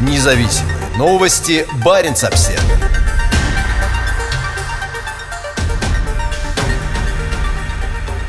Независимые новости. Барин обсерва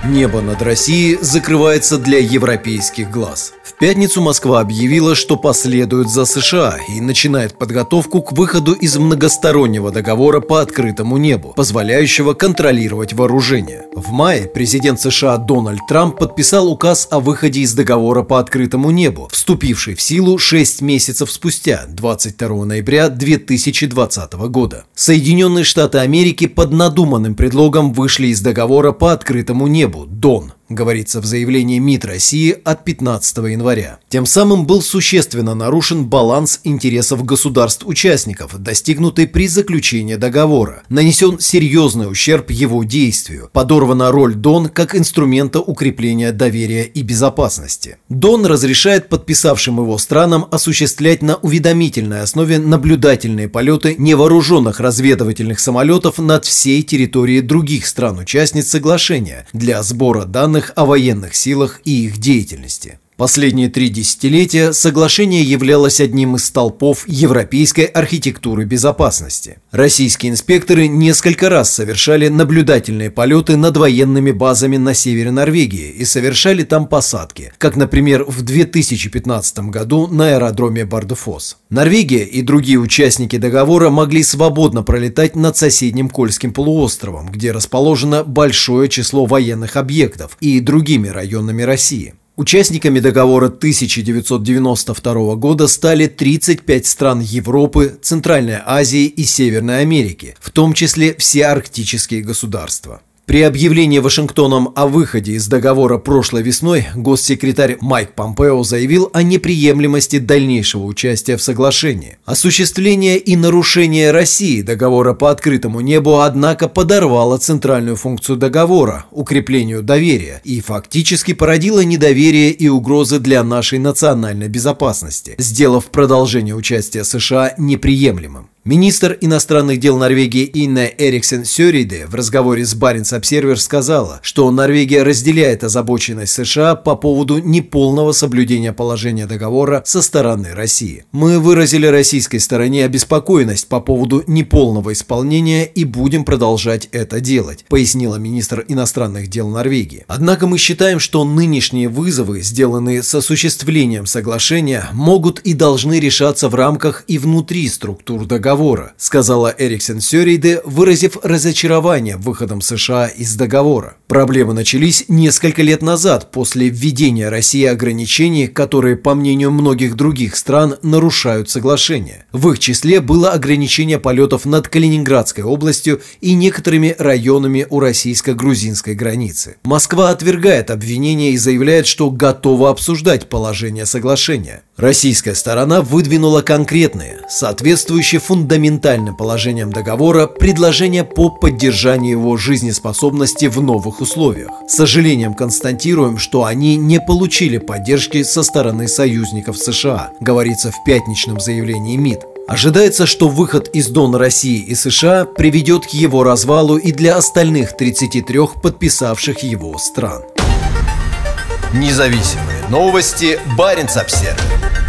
Небо над Россией закрывается для европейских глаз. Пятницу Москва объявила, что последует за США и начинает подготовку к выходу из многостороннего договора по открытому небу, позволяющего контролировать вооружение. В мае президент США Дональд Трамп подписал указ о выходе из договора по открытому небу, вступивший в силу 6 месяцев спустя, 22 ноября 2020 года. Соединенные Штаты Америки под надуманным предлогом вышли из договора по открытому небу, Дон говорится в заявлении МИД России от 15 января. Тем самым был существенно нарушен баланс интересов государств-участников, достигнутый при заключении договора. Нанесен серьезный ущерб его действию. Подорвана роль ДОН как инструмента укрепления доверия и безопасности. ДОН разрешает подписавшим его странам осуществлять на уведомительной основе наблюдательные полеты невооруженных разведывательных самолетов над всей территорией других стран-участниц соглашения для сбора данных данных о военных силах и их деятельности. Последние три десятилетия соглашение являлось одним из столпов европейской архитектуры безопасности. Российские инспекторы несколько раз совершали наблюдательные полеты над военными базами на севере Норвегии и совершали там посадки, как, например, в 2015 году на аэродроме Бардефос. Норвегия и другие участники договора могли свободно пролетать над соседним Кольским полуостровом, где расположено большое число военных объектов, и другими районами России. Участниками договора 1992 года стали 35 стран Европы, Центральной Азии и Северной Америки, в том числе все арктические государства. При объявлении Вашингтоном о выходе из договора прошлой весной госсекретарь Майк Помпео заявил о неприемлемости дальнейшего участия в соглашении. Осуществление и нарушение России договора по открытому небу, однако, подорвало центральную функцию договора – укреплению доверия и фактически породило недоверие и угрозы для нашей национальной безопасности, сделав продолжение участия США неприемлемым. Министр иностранных дел Норвегии Инна Эриксен Сёриде в разговоре с Баренц Обсервер сказала, что Норвегия разделяет озабоченность США по поводу неполного соблюдения положения договора со стороны России. Мы выразили российской стороне обеспокоенность по поводу неполного исполнения и будем продолжать это делать, пояснила министр иностранных дел Норвегии. Однако мы считаем, что нынешние вызовы, сделанные с осуществлением соглашения, могут и должны решаться в рамках и внутри структур договора договора, сказала Эриксен Сёрейде, выразив разочарование выходом США из договора. Проблемы начались несколько лет назад после введения России ограничений, которые, по мнению многих других стран, нарушают соглашение. В их числе было ограничение полетов над Калининградской областью и некоторыми районами у российско-грузинской границы. Москва отвергает обвинения и заявляет, что готова обсуждать положение соглашения. Российская сторона выдвинула конкретные, соответствующие фундаментальным положениям договора, предложения по поддержанию его жизнеспособности в новых условиях. С сожалением констатируем, что они не получили поддержки со стороны союзников США, говорится в пятничном заявлении МИД. Ожидается, что выход из Дона России и США приведет к его развалу и для остальных 33 подписавших его стран. Независимые новости. Барин обсервис